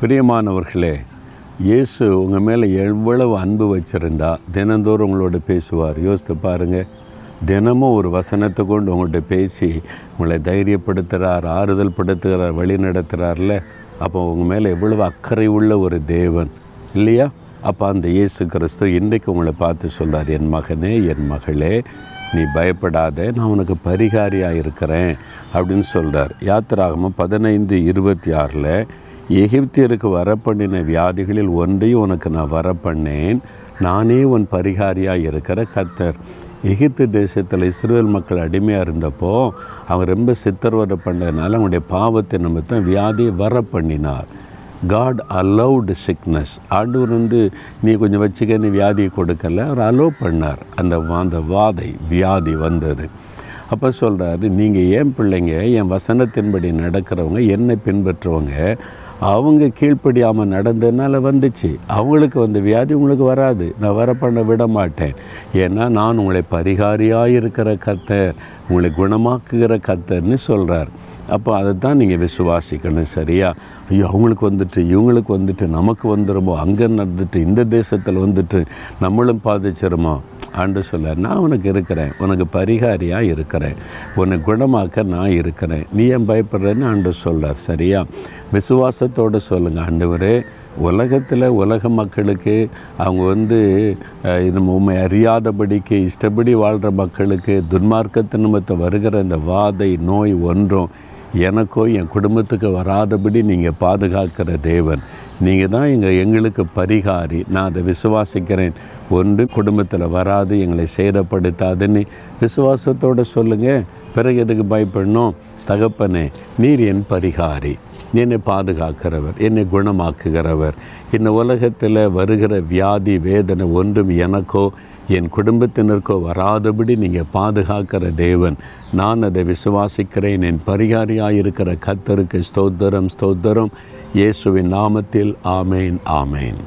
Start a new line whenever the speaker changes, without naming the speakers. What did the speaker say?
பிரியமானவர்களே இயேசு உங்கள் மேலே எவ்வளவு அன்பு வச்சுருந்தா தினந்தோறும் உங்களோட பேசுவார். யோசித்து பாருங்கள் தினமும் ஒரு வசனத்தை கொண்டு உங்கள்கிட்ட பேசி உங்களை தைரியப்படுத்துகிறார் ஆறுதல் படுத்துகிறார் வழி நடத்துகிறார்ல அப்போ உங்கள் மேலே எவ்வளவு அக்கறை உள்ள ஒரு தேவன் இல்லையா? அப்போ அந்த இயேசு கிறிஸ்து இன்றைக்கு உங்களை பார்த்து சொல்கிறார் என் மகனே என் மகளே நீ பயப்படாத நான் உனக்கு பரிகாரியாக இருக்கிறேன் அப்படின்னு சொல்கிறார் யாத்திராகமம் பதினைந்து இருபத்தி ஆறில் எகிப்தியருக்கு வரப்பண்ணின வியாதிகளில் ஒன்றையும் உனக்கு நான் வரப்பண்ணேன். நானே உன் பரிகாரியாக இருக்கிற கத்தர் எகிப்து தேசத்தில் இஸ்ரேல் மக்கள் அடிமையாக இருந்தப்போ அவங்க ரொம்ப சித்தர்வதை பண்ணதுனால அவனுடைய பாவத்தை நிமித்தம் வியாதியை வர பண்ணினார் காட் அலௌடு சிக்னஸ் ஆண்டவர் வந்து நீ கொஞ்சம் வச்சுக்க நீ வியாதியை கொடுக்கல. அவர் அலோவ் பண்ணார். அந்த வா- அந்த வாதை வியாதி வந்தது. அப்போ சொல்கிறாரு நீங்கள் ஏன் பிள்ளைங்க என் வசனத்தின்படி நடக்கிறவங்க என்னை பின்பற்றுறவங்க அவங்க கீழ்ப்படியாமல் நடந்ததுனால வந்துச்சு. அவங்களுக்கு வந்து வியாதி உங்களுக்கு வராது. நான் வர பண்ண விட மாட்டேன். ஏன்னா நான் உங்களை பரிகாரியாக இருக்கிற கத்தர் உங்களை குணமாக்குகிற கத்தர்னு சொல்கிறார் அப்போ அதை தான் நீங்கள் விசுவாசிக்கணும் சரியா? ஐயோ அவங்களுக்கு வந்துட்டு இவங்களுக்கு வந்துட்டு நமக்கு வந்துடுமோ அங்கே நடந்துட்டு இந்த தேசத்தில் வந்துட்டு நம்மளும் பாதிச்சிருமோ? ஆண்டு சொல்ல நான் உனக்கு இருக்கிறேன் உனக்கு பரிகாரியாக இருக்கிறேன் உன்னை குணமாக்க நான் இருக்கிறேன். நீ ஏன் பயப்படுறேன்னு ஆண்டு சொல்றார் சரியா? விசுவாசத்தோடு சொல்லுங்கள் ஆண்டவரே உலகத்தில் உலக மக்களுக்கு அவங்க வந்து இது உண்மை அறியாதபடிக்கு இஷ்டப்படி வாழ்கிற மக்களுக்கு துன்மார்க்கத்து நிமித்தம் வருகிற இந்த வாதை நோய் ஒன்றும் எனக்கோ என் குடும்பத்துக்கு வராதபடி நீங்கள் பாதுகாக்கிற தேவன். நீங்கள் தான் எங்கள் எங்களுக்கு பரிகாரி. நான் அதை விசுவாசிக்கிறேன். ஒன்று குடும்பத்தில் வராது எங்களை சேதப்படுத்தாதுன்னு விசுவாசத்தோடு சொல்லுங்கள் பிறகு எதுக்கு பயப்படணும்? தகப்பனே நீர் என் பரிகாரி. என்னை பாதுகாக்கிறவர் என்னை குணமாக்குகிறவர். இந்த உலகத்தில் வருகிற வியாதி வேதனை ஒன்றும் எனக்கோ என் குடும்பத்தினருக்கோ வராதபடி நீங்கள் பாதுகாக்கிற தேவன். நான் அதை விசுவாசிக்கிறேன். என் பரிகாரியாக இருக்கிற கத்தருக்கு ஸ்தோத்திரம் ஸ்தோத்திரம். இயேசுவின் நாமத்தில் ஆமேன் ஆமேன்.